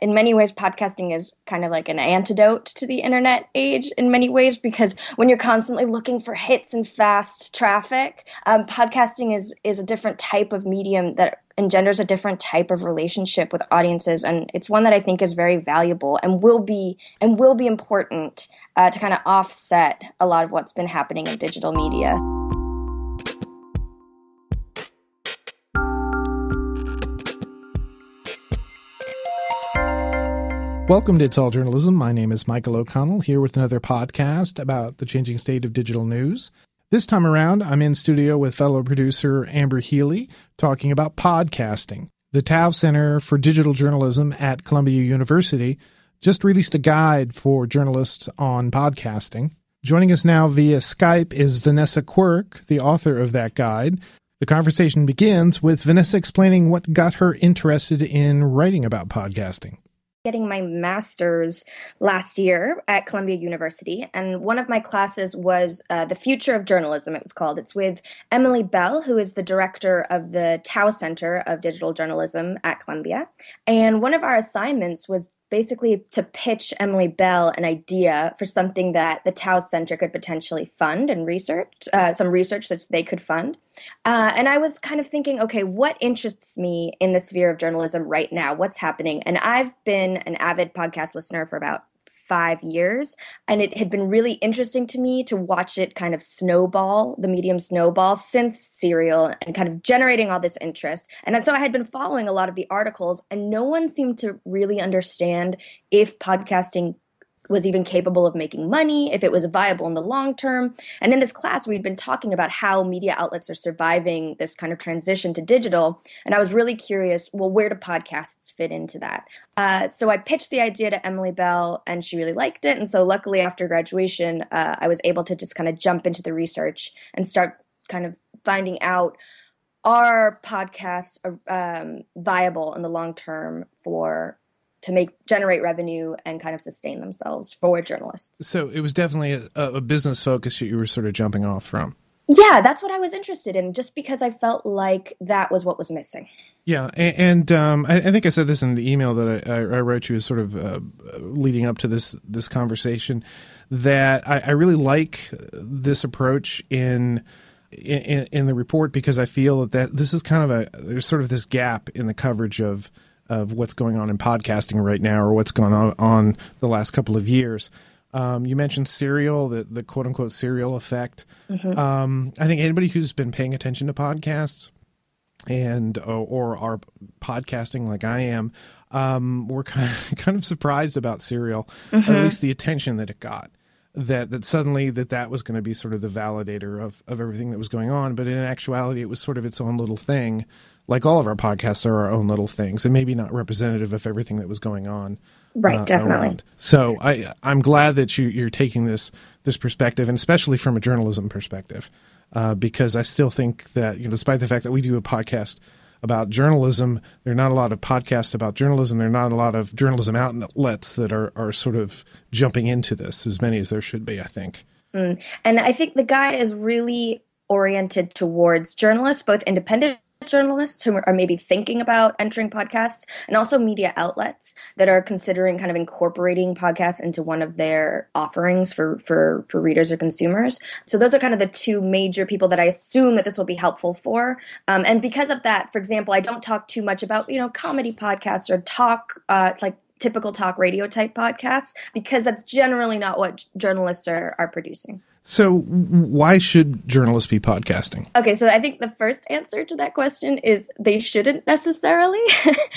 in many ways, podcasting is kind of like an antidote to the internet age in many ways because when you're constantly looking for hits and fast traffic, um, podcasting is is a different type of medium that engenders a different type of relationship with audiences, and it's one that I think is very valuable and will be and will be important uh, to kind of offset a lot of what's been happening in digital media. Welcome to It's All Journalism. My name is Michael O'Connell, here with another podcast about the changing state of digital news. This time around, I'm in studio with fellow producer Amber Healy talking about podcasting. The Tow Center for Digital Journalism at Columbia University just released a guide for journalists on podcasting. Joining us now via Skype is Vanessa Quirk, the author of that guide. The conversation begins with Vanessa explaining what got her interested in writing about podcasting getting my master's last year at Columbia University, and one of my classes was uh, the future of journalism. It was called. It's with Emily Bell, who is the director of the Tow Center of Digital Journalism at Columbia. And one of our assignments was basically to pitch Emily Bell an idea for something that the Tow Center could potentially fund and research, uh, some research that they could fund. Uh, and I was kind of thinking, okay, what interests me in the sphere of journalism right now? What's happening? And I've been an avid podcast listener for about five years. And it had been really interesting to me to watch it kind of snowball, the medium snowball since Serial and kind of generating all this interest. And so I had been following a lot of the articles, and no one seemed to really understand if podcasting was even capable of making money, if it was viable in the long term. And in this class, we'd been talking about how media outlets are surviving this kind of transition to digital. And I was really curious well, where do podcasts fit into that? Uh, so I pitched the idea to Emily Bell, and she really liked it. And so, luckily, after graduation, uh, I was able to just kind of jump into the research and start kind of finding out are podcasts um, viable in the long term for to make generate revenue and kind of sustain themselves for journalists. So it was definitely a, a business focus that you were sort of jumping off from. Yeah, that's what I was interested in, just because I felt like that was what was missing. Yeah, and, and um, I, I, think I said this in the email that I, I wrote you, as sort of uh, leading up to this this conversation, that I, I really like this approach in, in in the report because I feel that, that this is kind of a there's sort of this gap in the coverage of of what's going on in podcasting right now or what's gone on, on the last couple of years. Um, you mentioned serial, the, the quote unquote serial effect. Mm-hmm. Um, I think anybody who's been paying attention to podcasts and uh, or are podcasting like I am, um, we're kind of, kind of surprised about serial, mm-hmm. at least the attention that it got. That that suddenly that that was going to be sort of the validator of of everything that was going on, but in actuality, it was sort of its own little thing. Like all of our podcasts are our own little things. And maybe not representative of everything that was going on right uh, definitely. around. so i i'm glad that you you're taking this this perspective and especially from a journalism perspective uh, because i still think that you know despite the fact that we do a podcast about journalism. There are not a lot of podcasts about journalism. There are not a lot of journalism outlets that are are sort of jumping into this as many as there should be i think. Mm. and i think the guy is really oriented towards journalists both independent journalists who are maybe thinking about entering podcasts and also media outlets that are considering kind of incorporating podcasts into one of their offerings for for for readers or consumers. So those are kind of the two major people that i assume that this will be helpful for. Um, and because of that for example i don't talk too much about you know comedy podcasts or talk uh, like typical talk radio type podcasts because that's generally not what journalists are, are producing so, why should journalists be podcasting? Okay, so I think the first answer to that question is they shouldn't necessarily.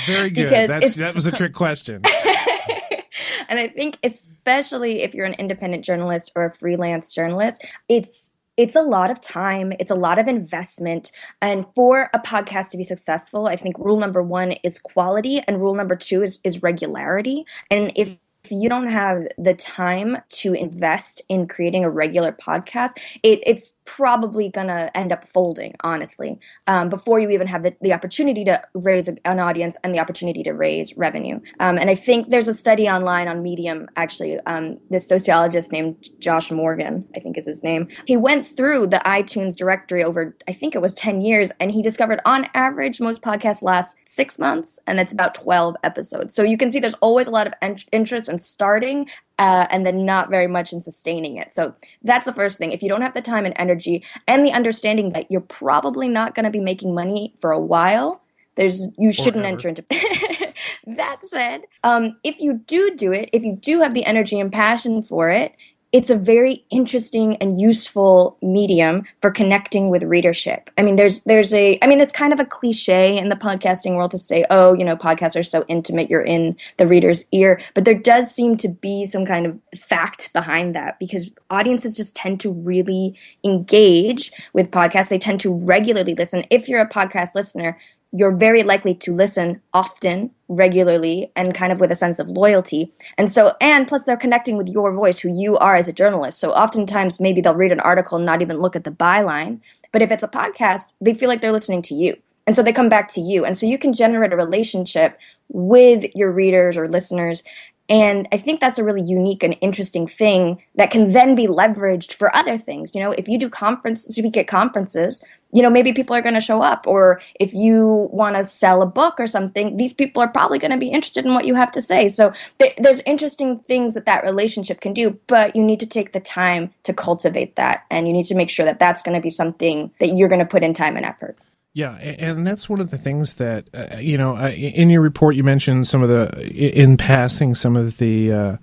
Very good. because that was a trick question. and I think, especially if you're an independent journalist or a freelance journalist, it's it's a lot of time, it's a lot of investment. And for a podcast to be successful, I think rule number one is quality, and rule number two is, is regularity. And if if you don't have the time to invest in creating a regular podcast, it, it's probably gonna end up folding, honestly, um, before you even have the, the opportunity to raise an audience and the opportunity to raise revenue. Um, and I think there's a study online on Medium, actually, um, this sociologist named Josh Morgan, I think is his name. He went through the iTunes directory over, I think it was 10 years, and he discovered on average most podcasts last six months, and that's about 12 episodes. So you can see there's always a lot of en- interest in starting uh, and then not very much in sustaining it. So that's the first thing. If you don't have the time and energy and the understanding that you're probably not going to be making money for a while, there's you shouldn't enter into. that said, um, if you do do it, if you do have the energy and passion for it, it's a very interesting and useful medium for connecting with readership. I mean, there's there's a I mean, it's kind of a cliche in the podcasting world to say, "Oh, you know, podcasts are so intimate, you're in the reader's ear." But there does seem to be some kind of fact behind that because audiences just tend to really engage with podcasts. They tend to regularly listen. If you're a podcast listener, you're very likely to listen often, regularly, and kind of with a sense of loyalty. And so, and plus, they're connecting with your voice, who you are as a journalist. So, oftentimes, maybe they'll read an article and not even look at the byline. But if it's a podcast, they feel like they're listening to you. And so they come back to you. And so you can generate a relationship with your readers or listeners and I think that's a really unique and interesting thing that can then be leveraged for other things. You know, if you do conference, speak at conferences, you know, maybe people are going to show up. Or if you want to sell a book or something, these people are probably going to be interested in what you have to say. So th- there's interesting things that that relationship can do, but you need to take the time to cultivate that. And you need to make sure that that's going to be something that you're going to put in time and effort. Yeah, and that's one of the things that uh, you know in your report you mentioned some of the in passing some of the uh,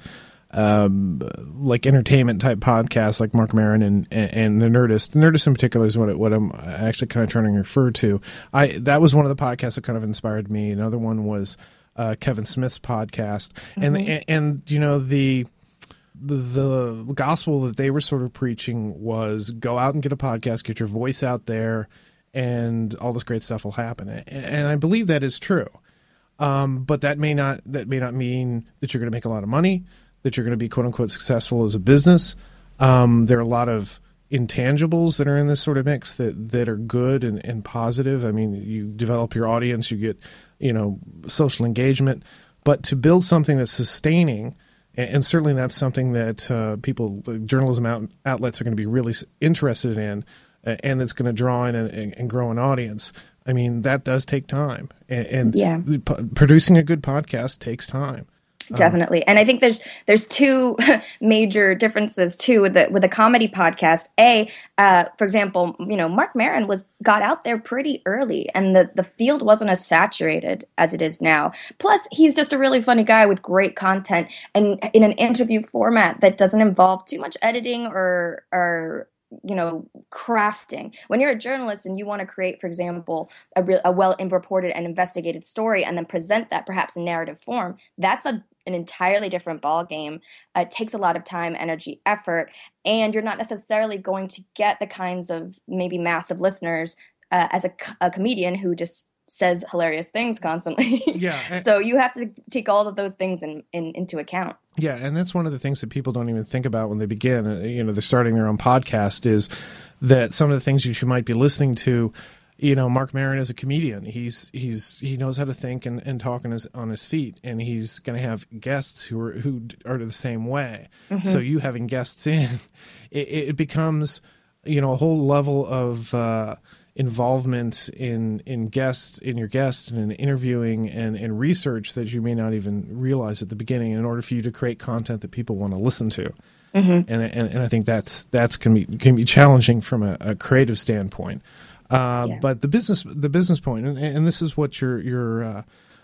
um, like entertainment type podcasts like Marc Maron and and the Nerdist. Nerdist in particular is what what I'm actually kind of trying to refer to. I that was one of the podcasts that kind of inspired me. Another one was uh, Kevin Smith's podcast, mm-hmm. and, and and you know the the gospel that they were sort of preaching was go out and get a podcast, get your voice out there and all this great stuff will happen. And I believe that is true. Um, but that may not that may not mean that you're going to make a lot of money, that you're going to be quote unquote successful as a business. Um, there are a lot of intangibles that are in this sort of mix that that are good and, and positive. I mean, you develop your audience, you get you know social engagement, but to build something that's sustaining. And, certainly, that's something that uh, people, journalism out, outlets, are going to be really interested in and that's going to draw in and, and, grow an audience. I mean, that does take time, and, and yeah. p- producing a good podcast takes time. Definitely, um, and I think there's there's two major differences too with the with a comedy podcast. A, uh, for example, you know, Marc Maron was got out there pretty early, and the the field wasn't as saturated as it is now. Plus, he's just a really funny guy with great content, and in an interview format that doesn't involve too much editing or or you know crafting when you're a journalist and you want to create for example a, a well reported and investigated story and then present that perhaps in narrative form that's a an entirely different ball game. Uh, it takes a lot of time, energy, effort, and you're not necessarily going to get the kinds of maybe massive listeners uh, as a, a comedian who just says hilarious things constantly. Yeah. so you have to take all of those things in, in, into account. Yeah, and that's one of the things that people don't even think about when they begin. Uh, you know, they're starting their own podcast. Is that some of the things you might be listening to? You know, Marc Maron is a comedian. He's he's he knows how to think and, and talk on his on his feet, and he's going to have guests who are who are the same way. Mm-hmm. So you having guests in, it, it becomes you know a whole level of. Uh, involvement in in guests in your guests and in interviewing and, and research that you may not even realize at the beginning in order for you to create content that people want to listen to mm-hmm. and, and and I think that's that's can be can be challenging from a, a creative standpoint uh, yeah. but the business the business point and, and this is what your your uh,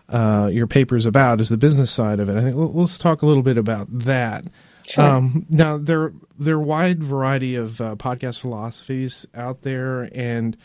uh, your paper is about is the business side of it I think let's talk a little bit about that Sure. Um, now there there are wide variety of uh, podcast philosophies out there, and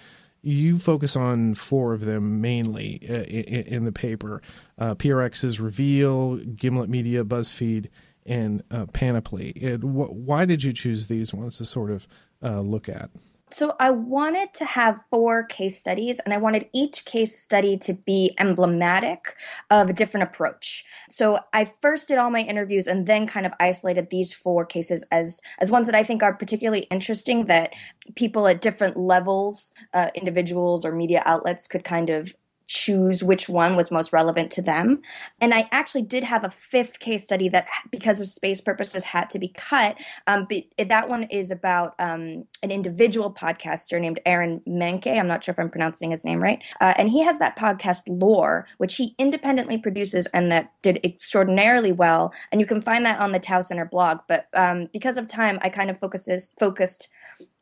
you focus on four of them mainly uh, in, in, the paper uh, PRX's Reveal, Gimlet Media, BuzzFeed, and uh, Panoply. It, wh- why did you choose these ones to sort of uh, look at? So I wanted to have four case studies, and I wanted each case study to be emblematic of a different approach. So I first did all my interviews and then kind of isolated these four cases as as ones that I think are particularly interesting that people at different levels, uh, individuals or media outlets could kind of choose which one was most relevant to them. And I actually did have a fifth case study that, because of space purposes, had to be cut. Um, but that one is about um, an individual podcaster named Aaron Mahnke. I'm not sure if I'm pronouncing his name right. Uh, and he has that podcast Lore, which he independently produces and that did extraordinarily well. And you can find that on the Tow Center blog. But um, because of time, I kind of focuses, focused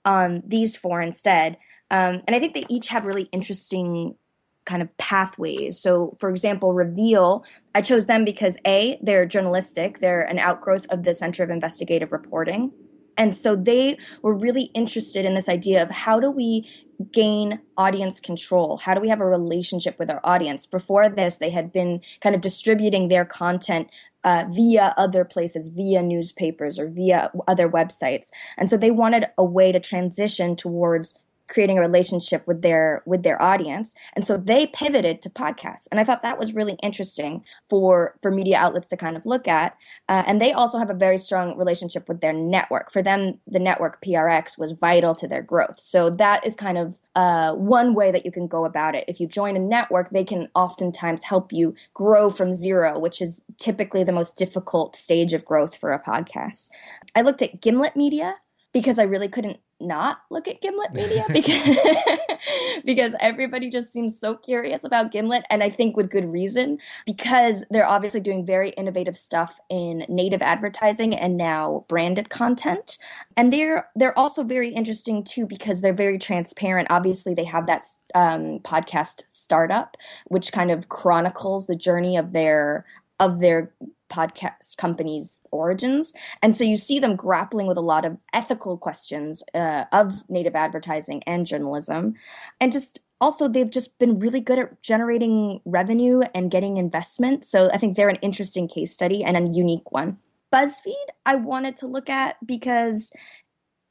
on these four instead. Um, and I think they each have really interesting kind of pathways. So, for example, Reveal, I chose them because A, they're journalistic, they're an outgrowth of the Center of Investigative Reporting. And so they were really interested in this idea of how do we gain audience control? How do we have a relationship with our audience? Before this, they had been kind of distributing their content uh, via other places, via newspapers or via other websites. And so they wanted a way to transition towards creating a relationship with their with their audience. And so they pivoted to podcasts. And i thought that was really interesting for for media outlets to kind of look at. Uh, and they also have a very strong relationship with their network. For them the network prx was vital to their growth. So that is kind of uh, one way that you can go about it. If you join a network they can oftentimes help you grow from zero which is typically the most difficult stage of growth for a podcast. I looked at gimlet media because I really couldn't not look at Gimlet Media because because everybody just seems so curious about Gimlet and I think with good reason because they're obviously doing very innovative stuff in native advertising and now branded content. And they're they're also very interesting too because they're very transparent. Obviously they have that um, podcast startup which kind of chronicles the journey of their of their podcast companies' origins. And so you see them grappling with a lot of ethical questions uh, of native advertising and journalism. And just also, they've just been really good at generating revenue and getting investment. So I think they're an interesting case study and a unique one. BuzzFeed, I wanted to look at because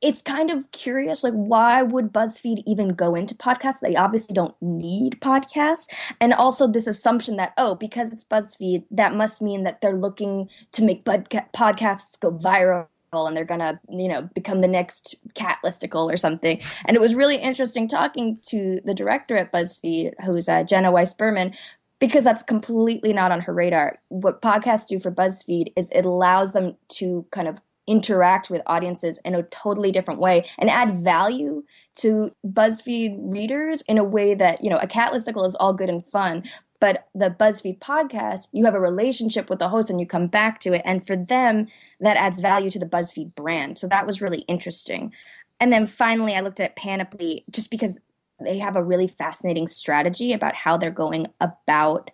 it's kind of curious like why would buzzfeed even go into podcasts? They obviously don't need podcasts. And also this assumption that oh because it's buzzfeed that must mean that they're looking to make budca- podcasts go viral and they're gonna you know become the next cat listicle or something. And it was really interesting talking to the director at buzzfeed who's uh, jenna weiss berman because that's completely not on her radar. What podcasts do for buzzfeed is it allows them to kind of interact with audiences in a totally different way and add value to BuzzFeed readers in a way that, you know, a cat listicle is all good and fun, but the BuzzFeed podcast, you have a relationship with the host and you come back to it. And for them, that adds value to the BuzzFeed brand. So that was really interesting. And then finally, I looked at Panoply just because they have a really fascinating strategy about how they're going about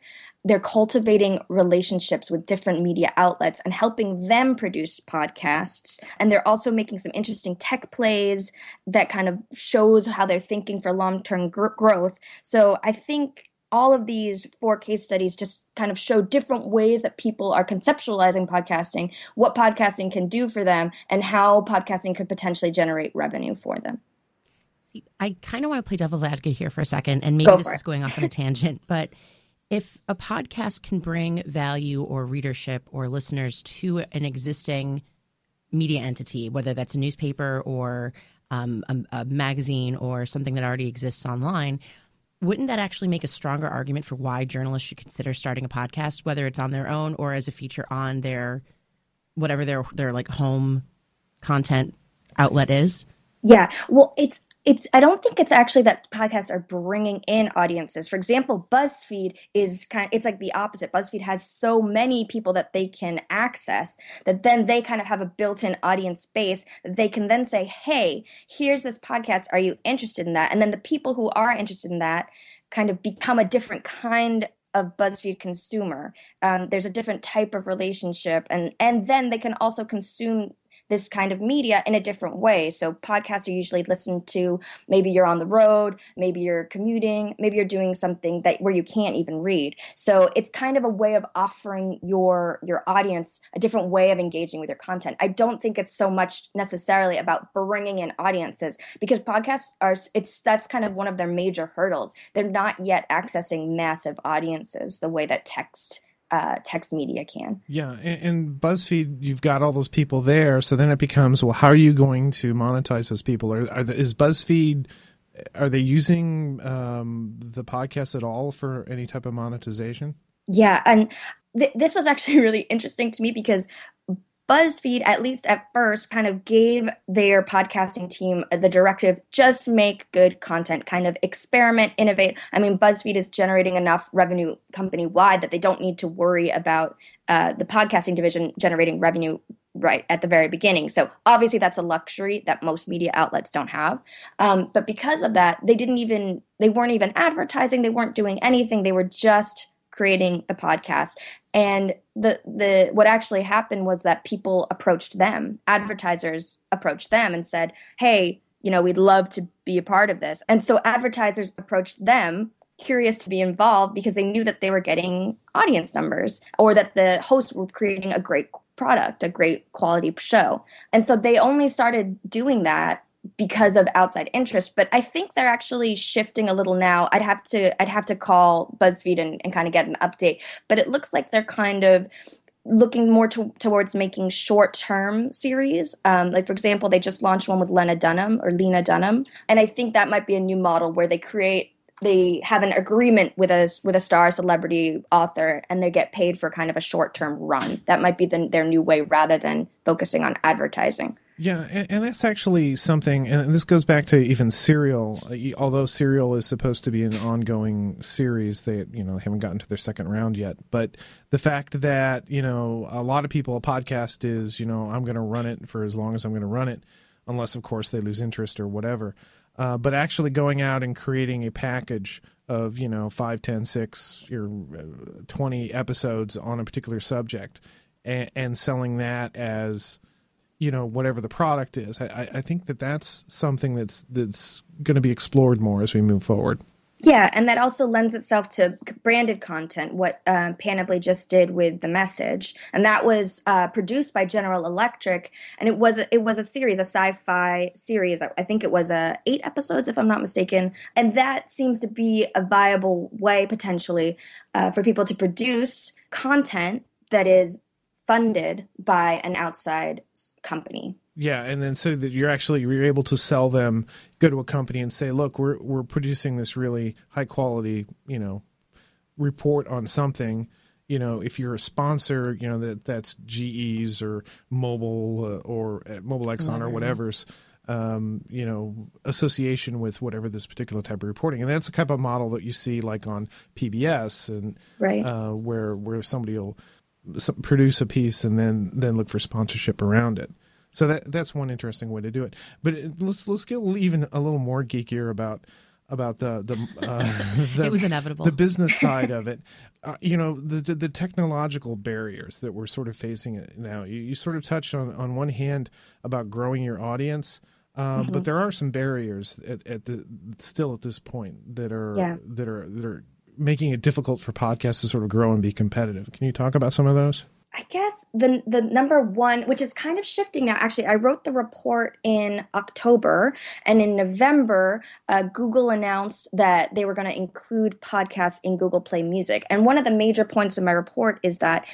they're cultivating relationships with different media outlets and helping them produce podcasts. And they're also making some interesting tech plays that kind of shows how they're thinking for long-term gr- growth. So i think all of these four case studies just kind of show different ways that people are conceptualizing podcasting what podcasting can do for them and how podcasting could potentially generate revenue for them. See, I kind of want to play devil's advocate here for a second, and maybe this it. is going off on a tangent, but if a podcast can bring value or readership or listeners to an existing media entity, whether that's a newspaper or um, a, a, magazine or something that already exists online, wouldn't that actually make a stronger argument for why journalists should consider starting a podcast, whether it's on their own or as a feature on their whatever their their like home content outlet is? Yeah, well, it's it's i don't think it's actually that podcasts are bringing in audiences. For example buzzfeed is kind of it's like the opposite. Buzzfeed has so many people that they can access that then they kind of have a built-in audience base that they can then say hey here's this podcast. Are you interested in that? And then the people who are interested in that kind of become a different kind of BuzzFeed consumer. Um, there's a different type of relationship, and and then they can also consume this kind of media in a different way. So podcasts are usually listened to maybe you're on the road, maybe you're commuting, maybe you're doing something that where you can't even read. So it's kind of a way of offering your your audience a different way of engaging with your content. I don't think it's so much necessarily about bringing in audiences because podcasts are it's that's kind of one of their major hurdles. They're not yet accessing massive audiences the way that text uh, text media can. Yeah, and, and, BuzzFeed, you've got all those people there, so then it becomes, well, how are you going to monetize those people? Are, are the, is BuzzFeed are they using um, the podcast at all for any type of monetization? Yeah, and th- this was actually really interesting to me because BuzzFeed, at least at first, kind of gave their podcasting team the directive just make good content, kind of experiment, innovate. I mean, BuzzFeed is generating enough revenue company wide that they don't need to worry about uh, the podcasting division generating revenue right at the very beginning. So obviously, that's a luxury that most media outlets don't have. Um, but because of that, they didn't even, they weren't even advertising, they weren't doing anything, they were just creating the podcast. And the the what actually happened was that people approached them advertisers approached them and said hey you know we'd love to be a part of this. And so advertisers approached them curious to be involved because they knew that they were getting audience numbers or that the hosts were creating a great product a great quality show. And so they only started doing that because of outside interest but i think they're actually shifting a little now i'd have to i'd have to call buzzfeed and, and kind of get an update but it looks like they're kind of looking more to, towards making short term series. Um, like, for example, they just launched one with Lena Dunham or Lena Dunham. And I think that might be a new model where they create, they have an agreement with a, with a star celebrity author and they get paid for kind of a short term run. That might be the, their new way rather than focusing on advertising. Yeah, and, and, that's actually something, and this goes back to even Serial. Although Serial is supposed to be an ongoing series, they you know haven't gotten to their second round yet. But the fact that you know a lot of people, a podcast is you know I'm going to run it for as long as I'm going to run it, unless of course they lose interest or whatever. Uh, but actually going out and creating a package of you know five, ten, six, or uh, twenty episodes on a particular subject, and, and selling that as you know whatever the product is. I, I think that that's something that's that's going to be explored more as we move forward. Yeah, and that also lends itself to branded content, what uh, Panoply just did with the message, and that was uh, produced by General Electric, and it was a, it was a series, a sci-fi series. I think it was uh, eight episodes, if I'm not mistaken, and that seems to be a viable way potentially uh, for people to produce content that is funded by an outside company. Yeah, and then so that you're actually you're able to sell them, go to a company and say, "Look, we're we're producing this really high quality, you know, report on something." You know, if you're a sponsor, you know that that's GE's or Mobile uh, or uh, Mobil Exxon or whatever's. Um, you know, association with whatever this particular type of reporting, and that's the type of model that you see like on PBS and right. uh, where where somebody will produce a piece and then then look for sponsorship around it. So that that's one interesting way to do it. But it, let's let's get even a little more geekier about about the the, uh, the it was inevitable the business side of it. Uh, you know the, the, the technological barriers that we're sort of facing now. You, you sort of touched on on one hand about growing your audience. Um, mm-hmm. But there are some barriers at, at the still at this point that are yeah. that are that are making it difficult for podcasts to sort of grow and be competitive. Can you talk about some of those? I guess the the number one, which is kind of shifting now. Actually, I wrote the report in October, and in November, uh, Google announced that they were going to include podcasts in Google Play Music. And one of the major points of my report is that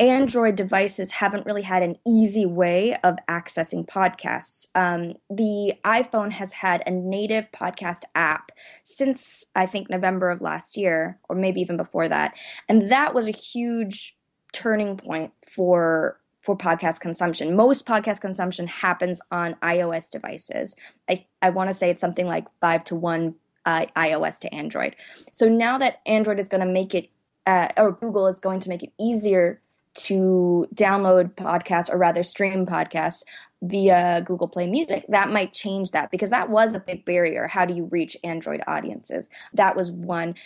Android devices haven't really had an easy way of accessing podcasts. Um, the iPhone has had a native podcast app since I think November of last year, or maybe even before that, and that was a huge turning point for for podcast consumption. Most podcast consumption happens on iOS devices. I, I want to say it's something like five to one uh, iOS to Android. So now that Android is going to make it, uh, or Google is going to make it easier to download podcasts or rather stream podcasts via Google Play Music, that might change that because that was a big barrier. How do you reach Android audiences? That was one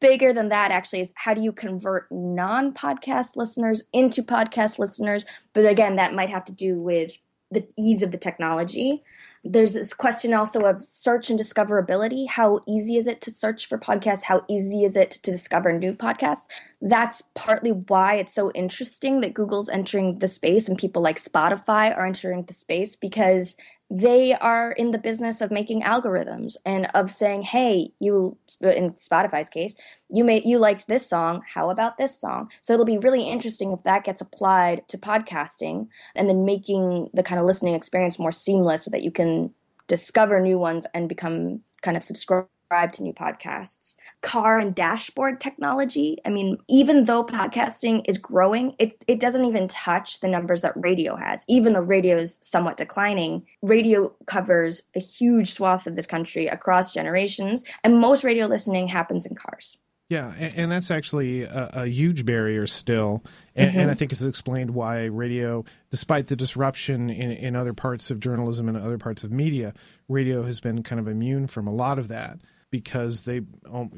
bigger than that actually is how do you convert non-podcast listeners into podcast listeners but again that might have to do with the ease of the technology. There's this question also of search and discoverability. How easy is it to search for podcasts? How easy is it to discover new podcasts? That's partly why it's so interesting that Google's entering the space and people like Spotify are entering the space because they are in the business of making algorithms and of saying, "Hey, you in Spotify's case, you may you liked this song. How about this song?" So it'll be really interesting if that gets applied to podcasting and then making the kind of listening experience more seamless so that you can discover new ones and become kind of subscribe subscribe to new podcasts. Car and dashboard technology. I mean, even though podcasting is growing, it, it doesn't even touch the numbers that radio has. Even though radio is somewhat declining, radio covers a huge swath of this country across generations, and most radio listening happens in cars. Yeah, and, and that's actually a, a, huge barrier still, and, mm-hmm. and, I think it's explained why radio, despite the disruption in, in other parts of journalism and other parts of media, radio has been kind of immune from a lot of that because they um,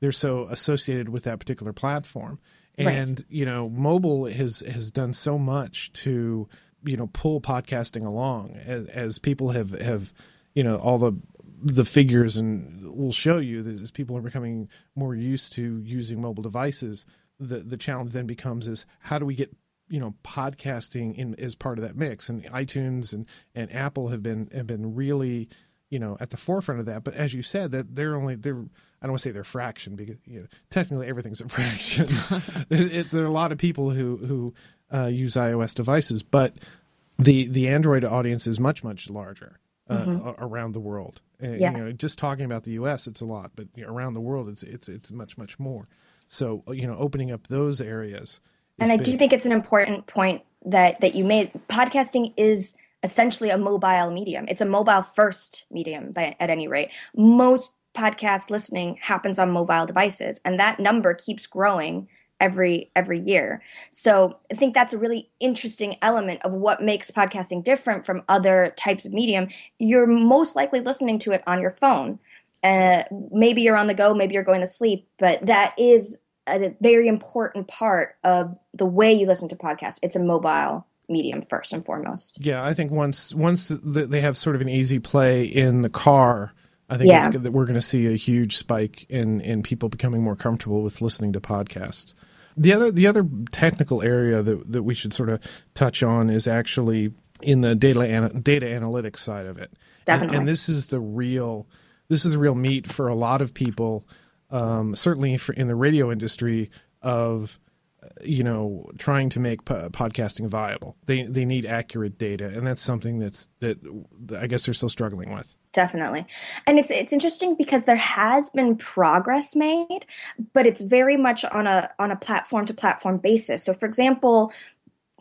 they're so associated with that particular platform. And right. you know, mobile has has done so much to you know pull podcasting along as, as people have have you know all the the figures and will show you that as people are becoming more used to using mobile devices, the the challenge then becomes is how do we get you know podcasting in as part of that mix and iTunes and and Apple have been have been really you know at the forefront of that but as you said that they're only they're i don't want to say they're fraction because you know technically everything's a fraction it, it, there are a lot of people who who uh, use ios devices but the the android audience is much much larger uh, mm-hmm. around the world and, yeah. you know just talking about the us it's a lot but you know, around the world it's it's it's much much more so you know opening up those areas and i big. do think it's an important point that that you made podcasting is essentially a mobile medium. It's a mobile first medium by, at any rate. Most podcast listening happens on mobile devices and that number keeps growing every every year. So I think that's a really interesting element of what makes podcasting different from other types of medium. You're most likely listening to it on your phone. Uh, maybe you're on the go, maybe you're going to sleep, but that is a very important part of the way you listen to podcasts. It's a mobile medium first and foremost. Yeah, I think once once they have sort of an easy play in the car, I think yeah. that we're going to see a huge spike in in people becoming more comfortable with listening to podcasts. The other the other technical area that that we should sort of touch on is actually in the data data analytics side of it. Definitely. And, and this is the real this is the real meat for a lot of people, um, certainly for in the radio industry of you know trying to make po- podcasting viable. They they need accurate data and that's something that's that i guess they're still struggling with. Definitely. And it's it's interesting because there has been progress made but it's very much on a on a platform to platform basis. So for example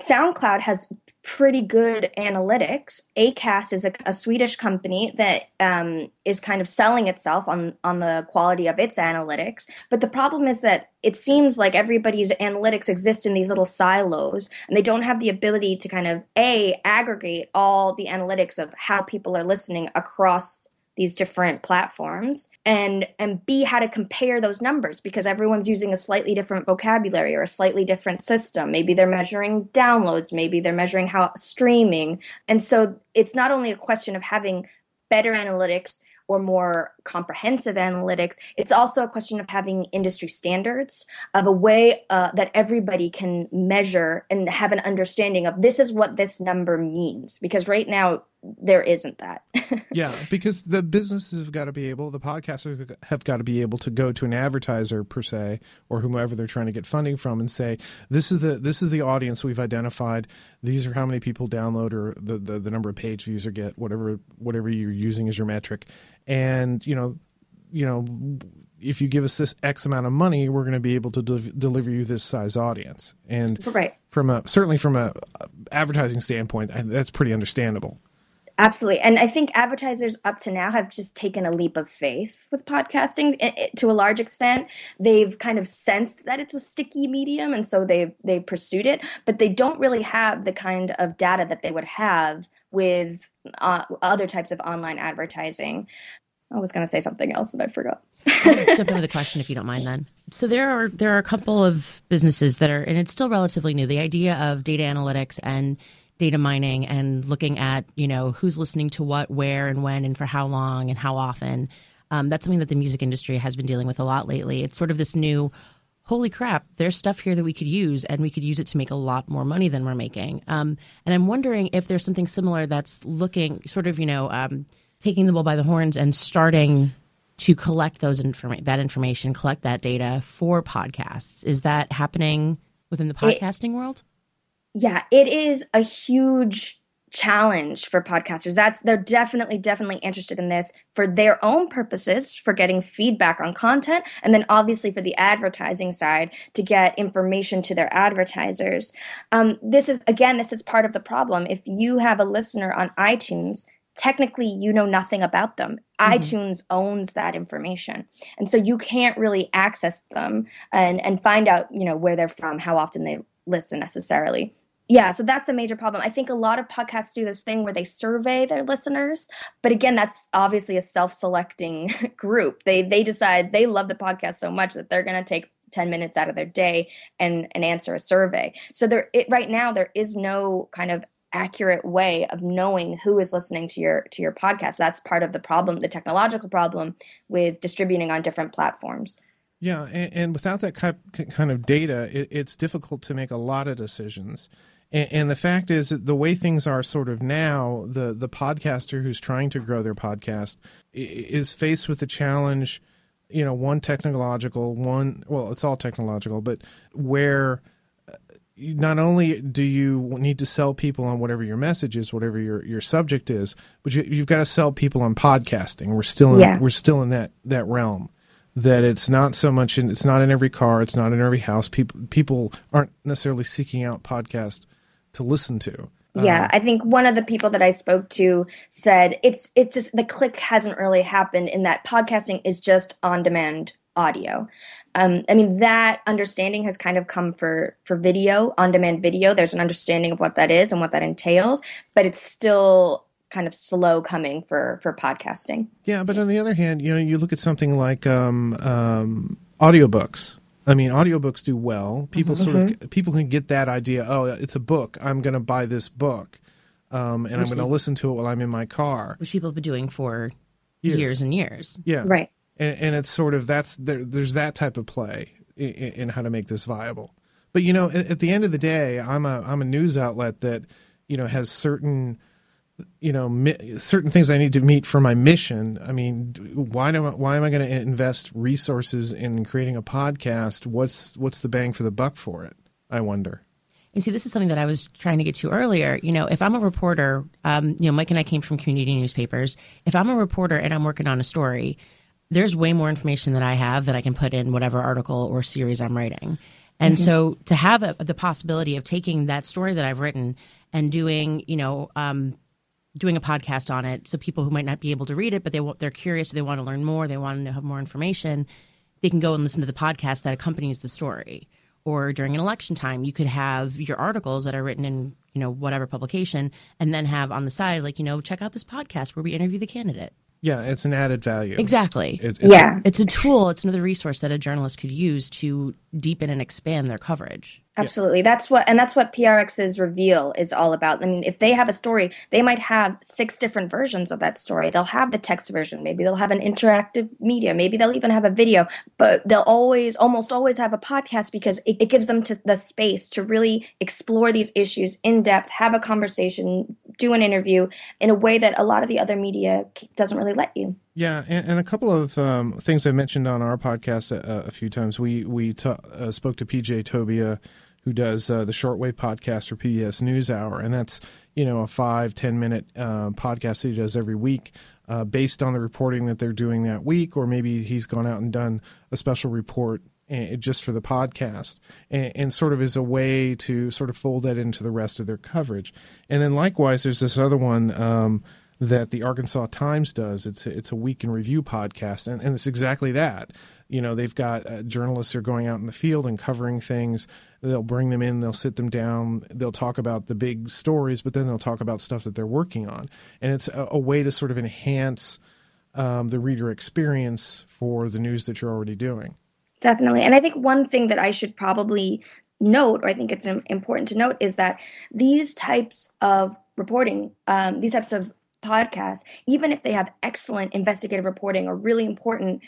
SoundCloud has pretty good analytics. Acast is a, a Swedish company that um, is kind of selling itself on on the quality of its analytics. But the problem is that it seems like everybody's analytics exist in these little silos, and they don't have the ability to kind of a aggregate all the analytics of how people are listening across these different platforms and and b how to compare those numbers because everyone's using a slightly different vocabulary or a slightly different system maybe they're measuring downloads maybe they're measuring how streaming and so it's not only a question of having better analytics or more comprehensive analytics. It's also a question of having industry standards of a way uh, that everybody can measure and have an understanding of this is what this number means. Because right now, there isn't that. yeah, because the businesses have got to be able, the podcasters have got to be able to go to an advertiser per se, or whomever they're trying to get funding from, and say, "This is the this is the audience we've identified. These are how many people download, or the the, the number of page views or get whatever whatever you're using as your metric." And you know, you know, if you give us this X amount of money, we're going to be able to de- deliver you this size audience. And right. from a certainly from a uh, advertising standpoint, that's pretty understandable. Absolutely. And I think advertisers up to now have just taken a leap of faith with podcasting it, it, to a large extent. They've kind of sensed that it's a sticky medium and so they've they pursued it, but they don't really have the kind of data that they would have with uh, other types of online advertising. I was going to say something else and I forgot. jump in with a question if you don't mind then. So there are there are a couple of businesses that are and it's still relatively new. The idea of data analytics and data mining and looking at you know who's listening to what, where, and when, and for how long and how often. Um, that's something that the music industry has been dealing with a lot lately. It's sort of this new holy crap, there's stuff here that we could use, and we could use it to make a lot more money than we're making. Um, and I'm wondering if there's something similar that's looking sort of, you know, um, taking the bull by the horns and starting to collect those informa- that information, collect that data for podcasts. Is that happening within the podcasting it, world? Yeah, it is a huge challenge for podcasters. That's they're definitely definitely interested in this for their own purposes, for getting feedback on content, and then obviously for the advertising side to get information to their advertisers. Um, this is again, this is part of the problem. If you have a listener on iTunes technically you know nothing about them. Mm-hmm. iTunes owns that information. And so you can't really access them and, and find out, you know, where they're from, how often they listen necessarily. Yeah, so that's a major problem. I think a lot of podcasts do this thing where they survey their listeners, but again, that's obviously a self-selecting group. They they decide they love the podcast so much that they're going to take 10 minutes out of their day and and answer a survey. So there it, right now there is no kind of accurate way of knowing who is listening to your to your podcast that's part of the problem the technological problem with distributing on different platforms yeah and, and without that kind of data it, it's difficult to make a lot of decisions and, and the fact is that the way things are sort of now the the podcaster who's trying to grow their podcast is faced with the challenge you know one technological one well it's all technological but where uh, not only do you need to sell people on whatever your message is, whatever your, your subject is, but you, have got to sell people on podcasting. We're still in, yeah. we're still in that that realm that it's not so much in it's not in every car, it's not in every house. People people aren't necessarily seeking out podcast to listen to. Yeah, um, I think one of the people that I spoke to said it's it's just the click hasn't really happened in that podcasting is just on demand audio. Um, I mean, that understanding has kind of come for for video, on demand video. There's an understanding of what that is and what that entails, but it's still kind of slow coming for for podcasting. Yeah, but on the other hand, you know, you look at something like um, um, audiobooks. I mean, audiobooks do well. People mm-hmm. sort of mm-hmm. people can get that idea. Oh, it's a book. I'm going to buy this book, um, and which I'm going to listen to it while I'm in my car. Which people have been doing for years, years and years. Yeah, right and, and it's sort of that's there, there's that type of play in, in, how to make this viable. But you know, at, at, the end of the day, I'm a I'm a news outlet that you know has certain you know mi- certain things I need to meet for my mission. I mean, why do I, why am I going to invest resources in creating a podcast? What's what's the bang for the buck for it? I wonder. And see, this is something that I was trying to get to earlier. You know, if I'm a reporter, um, you know, Mike and I came from community newspapers. If I'm a reporter and I'm working on a story, there's way more information that I have that I can put in whatever article or series I'm writing. And mm-hmm. so to have a, the possibility of taking that story that I've written and doing, you know, um, doing a podcast on it, so people who might not be able to read it, but they they're curious, they want to learn more, they want to have more information, they can go and listen to the podcast that accompanies the story. Or during an election time, you could have your articles that are written in, you know, whatever publication, and then have on the side, like, you know, check out this podcast where we interview the candidate. Yeah, it's an added value. Exactly. It, it's, yeah. It's a tool, it's another resource that a journalist could use to deepen and expand their coverage. Absolutely. That's what and that's what PRX's reveal is all about. I mean, if they have a story, they might have six different versions of that story. They'll have the text version, maybe they'll have an interactive media, maybe they'll even have a video, but they'll always almost always have a podcast because it, it gives them to the space to really explore these issues in depth, have a conversation, do an interview in a way that a lot of the other media doesn't really let you. Yeah, and, and a couple of um, things I mentioned on our podcast a, a few times. We we t- uh, spoke to PJ Tobia who does uh, the shortwave podcast for PBS NewsHour, and that's you know a five ten minute uh, podcast that he does every week. Uh, based on the reporting that they're doing that week, or maybe he's gone out and done a special report eh, just for the podcast, and, and, sort of as a way to sort of fold that into the rest of their coverage. And then likewise, there's this other one um, that the Arkansas Times does. It's a, it's a week in review podcast, and, and it's exactly that. You know, they've got uh, journalists who are going out in the field and covering things They'll bring them in, they'll sit them down, they'll talk about the big stories, but then they'll talk about stuff that they're working on. And it's a, a way to sort of enhance um, the reader experience for the news that you're already doing. Definitely. And I think one thing that I should probably note, or I think it's important to note, is that these types of reporting, um, these types of podcasts, even if they have excellent investigative reporting or really important,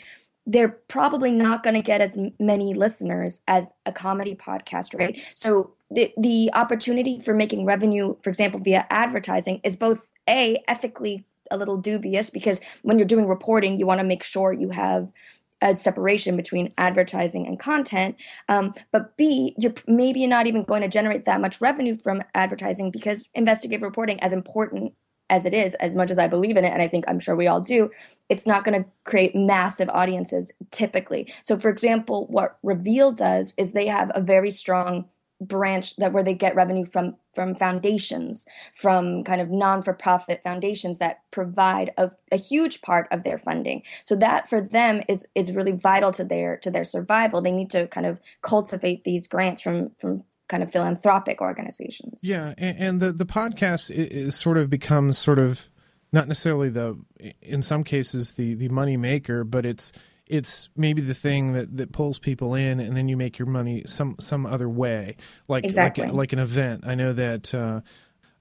they're probably not going to get as many listeners as a comedy podcast, right? So the the opportunity for making revenue, for example, via advertising, is both a ethically a little dubious because when you're doing reporting, you want to make sure you have a separation between advertising and content. Um, but B, you're maybe not even going to generate that much revenue from advertising because investigative reporting, as important as it is, as much as I believe in it, and I think I'm sure we all do, it's not going to create massive audiences typically. So, for example, what Reveal does is they have a very strong branch that where they get revenue from from foundations from kind of non-for-profit foundations that provide a, a, huge part of their funding so that for them is is really vital to their to their survival they need to kind of cultivate these grants from from kind of philanthropic organizations yeah and, and the the podcast is sort of becomes sort of not necessarily the in some cases the the money maker but it's it's maybe the thing that, that pulls people in and then you make your money some some other way like exactly. like, like an event i know that uh,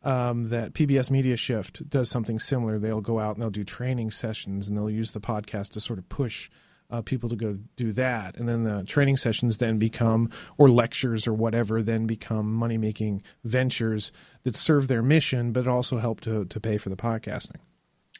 um, that PBS Media Shift does something similar. They'll go out and they'll do training sessions and they'll use the podcast to sort of push uh, people to go do that. And then the training sessions then become, or lectures or whatever, then become money making ventures that serve their mission, but also help to, to pay for the podcasting.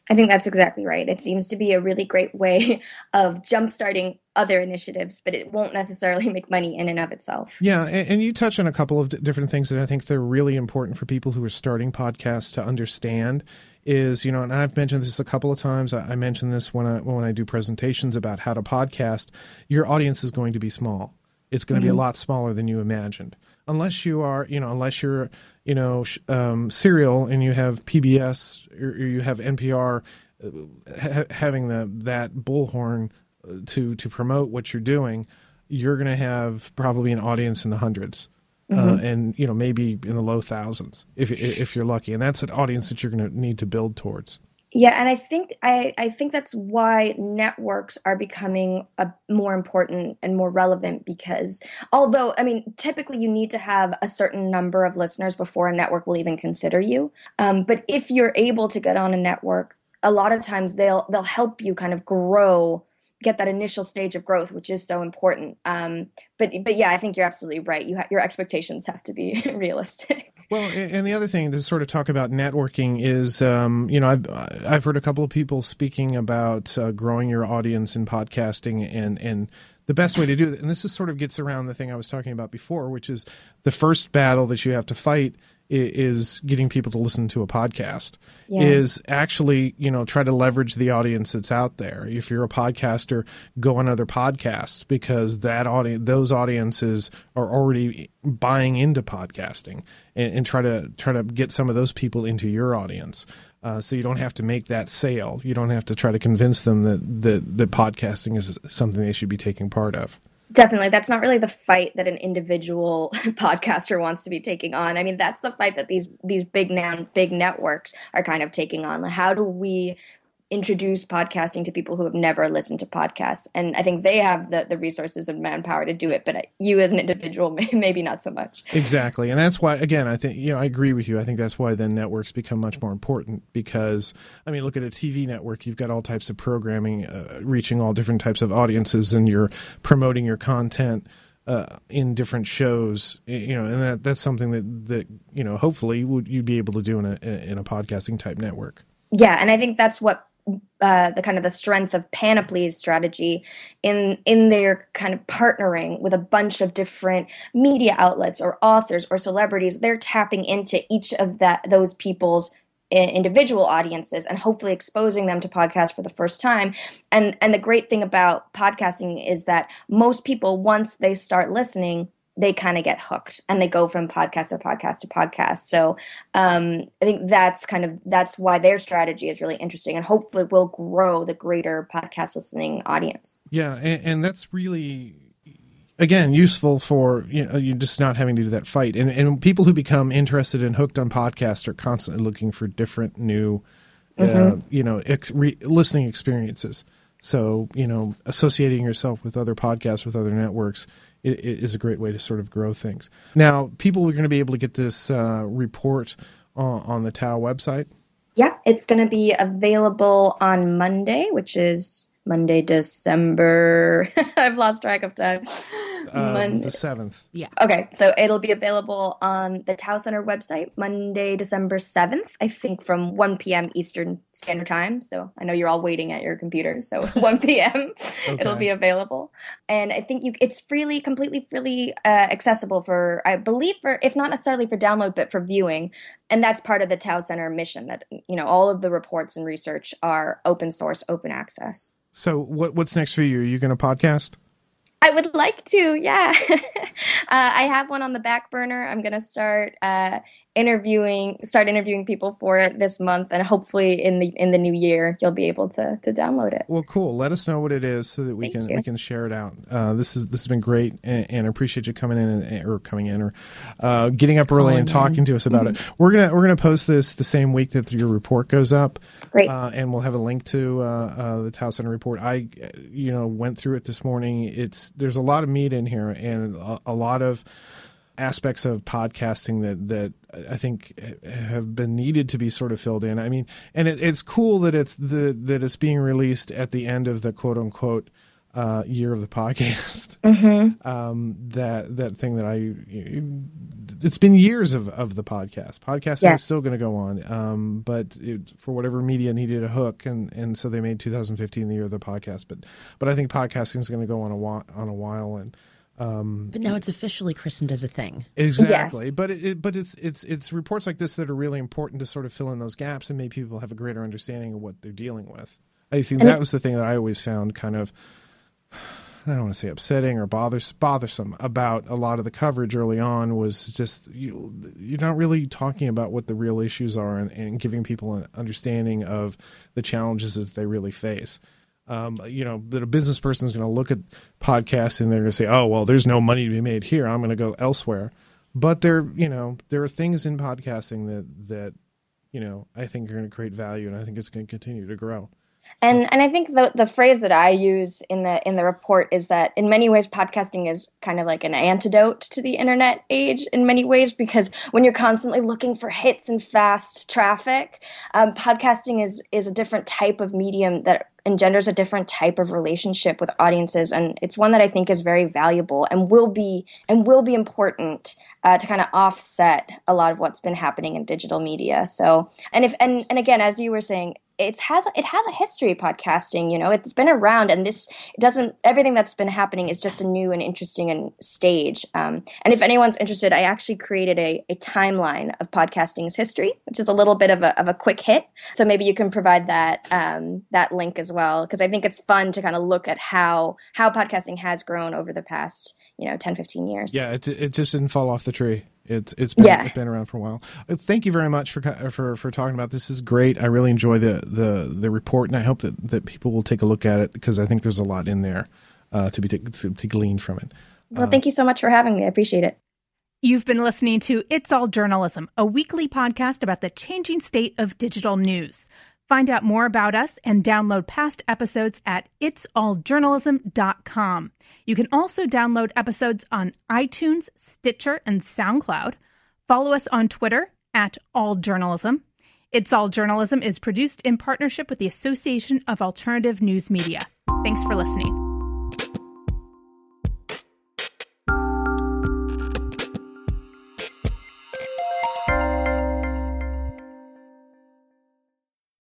I think that's exactly right. It seems to be a really great way of jumpstarting other initiatives, but it won't necessarily make money in and of itself. Yeah, and, and you touch on a couple of d- different things that I think they're really important for people who are starting podcasts to understand. Is you know, and I've mentioned this a couple of times. I, I mentioned this when I when I do presentations about how to podcast. Your audience is going to be small. It's going to mm-hmm. be a lot smaller than you imagined unless you are, you know, unless you're, you know, um, serial and you have PBS or, you have NPR uh, ha- having the that bullhorn uh, to to promote what you're doing, you're going to have probably an audience in the hundreds. Uh, mm-hmm. Uh, and you know maybe in the low thousands if if you're lucky, and that's an audience that you're going to need to build towards. Yeah, and I think I, I think that's why networks are becoming a, more important and more relevant because although I mean typically you need to have a certain number of listeners before a network will even consider you. Um, but if you're able to get on a network, a lot of times they'll they'll help you kind of grow get that initial stage of growth, which is so important. Um, but but yeah, I think you're absolutely right. You ha- your expectations have to be realistic. Well, and the other thing to sort of talk about networking is, um, you know, I've I've heard a couple of people speaking about uh, growing your audience in podcasting and and the best way to do it. And this is sort of gets around the thing I was talking about before, which is the first battle that you have to fight is getting people to listen to a podcast yeah. is actually you know try to leverage the audience that's out there. If you're a podcaster go on other podcasts because that audience those audiences are already buying into podcasting and, and try to try to get some of those people into your audience. Uh, so you don't have to make that sale. You don't have to try to convince them that that, that podcasting is something they should be taking part of Definitely. That's not really the fight that an individual podcaster wants to be taking on. I mean, that's the fight that these these big now big networks are kind of taking on. How do we introduce podcasting to people who have never listened to podcasts. And i think they have the, the resources and manpower to do it but you as an individual maybe not so much. Exactly. And that's why again i think you know i agree with you. I think that's why then networks become much more important because i mean look at a tv network. You've got all types of programming uh, reaching all different types of audiences and you're promoting your content uh, in different shows, you know, and that that's something that that you know, hopefully, would you'd be able to do in a in a podcasting type network. Yeah, and I think that's what uh, the kind of the strength of Panoply's strategy in in their kind of partnering with a bunch of different media outlets or authors or celebrities. They're tapping into each of that those people's individual audiences and hopefully exposing them to podcasts for the first time and and the great thing about podcasting is that most people once they start listening they kind of get hooked and they go from podcast to podcast to podcast. So um, I think that's kind of that's why their strategy is really interesting and hopefully will grow the greater podcast listening audience. Yeah, and, and that's really again useful for you know you just not having to do that fight and and people who become interested and hooked on podcasts are constantly looking for different new uh, mm-hmm. you know ex- re- listening experiences so you know associating yourself with other podcasts with other networks it, it is a great way to sort of grow things. Now, people are going to be able to get this uh, report on, on the Tow website. Yeah, it's going to be available on Monday, which is Monday, December. I've lost track of time. Uh, Monday. The 7th. Yeah. Okay. So it'll be available on the Tow Center website Monday, December 7th, I think from 1 p.m. Eastern Standard Time. So I know you're all waiting at your computers. So 1 p.m. okay. it'll be available. And I think you it's freely, completely freely uh, accessible for, I believe, for, if not necessarily for download, but for viewing. And that's part of the Tow Center mission that, you know, all of the reports and research are open source, open access. So what what's next for you? Are you going to podcast? I would like to, yeah. uh, I have one on the back burner. I'm going to start uh, interviewing start interviewing people for it this month and hopefully in the in the new year you'll be able to to download it. Well cool. Let us know what it is so that we Thank can you. we can share it out. Uh, this is this has been great and, and I appreciate you coming in and, or coming in or uh, getting up early and talking in. to us about mm-hmm. it we're gonna we're gonna post this the same week that your report goes up. Great. Uh, and we'll have a link to uh, uh, the Tow Center report. I you know went through it this morning. It's there's a lot of meat in here and a, a lot of aspects of podcasting that that I think have been needed to be sort of filled in. I mean, and it, it's cool that it's the that it's being released at the end of the quote unquote uh, year of the podcast. Mm-hmm. Um, that that thing that I it's been years of, of the podcast. Podcasting yes. is still going to go on, um, but it, for whatever media needed a hook, and, and so they made 2015 the year of the podcast. But but I think podcasting is going to go on a while, on a while, and um, but now it's officially christened as a thing. Exactly, yes. but it, it, but it's it's it's reports like this that are really important to sort of fill in those gaps and make people have a greater understanding of what they're dealing with. I see that was the thing that I always found kind of I don't want to say upsetting or bothers, bothersome about a lot of the coverage early on was just you, you're not really talking about what the real issues are and, and giving people an understanding of the challenges that they really face um, you know, that a business person is going to look at podcasts and they're going to say, "Oh, well, there's no money to be made here. I'm going to go elsewhere." But there, you know, there are things in podcasting that that you know I think are going to create value, and I think it's going to continue to grow. And and I think the the phrase that I use in the in the report is that in many ways podcasting is kind of like an antidote to the internet age in many ways because when you're constantly looking for hits and fast traffic, um, podcasting is is a different type of medium that engenders a different type of relationship with audiences and it's one that i think is very valuable and will be and will be important uh, to kind of offset a lot of what's been happening in digital media. So and if and and again as you were saying it has it has a history podcasting you know it's been around and this doesn't everything that's been happening is just a new and interesting and stage um, and if anyone's interested i actually created a, a timeline of podcasting's history which is a little bit of a, of a quick hit so maybe you can provide that um, that link as well because i think it's fun to kind of look at how how podcasting has grown over the past you know 10 15 years. Yeah it, it just didn't fall off the tree it's it's been, yeah. it's been around for a while. Uh, thank you very much for for for talking about this. this. is great. I really enjoy the the the report, and I hope that that people will take a look at it because I think there's a lot in there uh, to be to, to, glean from it. Well, uh, thank you so much for having me. I appreciate it. You've been listening to It's All Journalism, a weekly podcast about the changing state of digital news. Find out more about us and download past episodes at itsalljournalism.com. You can also download episodes on iTunes, Stitcher, and SoundCloud. Follow us on Twitter at alljournalism. It's All Journalism is produced in partnership with the Association of Alternative News Media. Thanks for listening.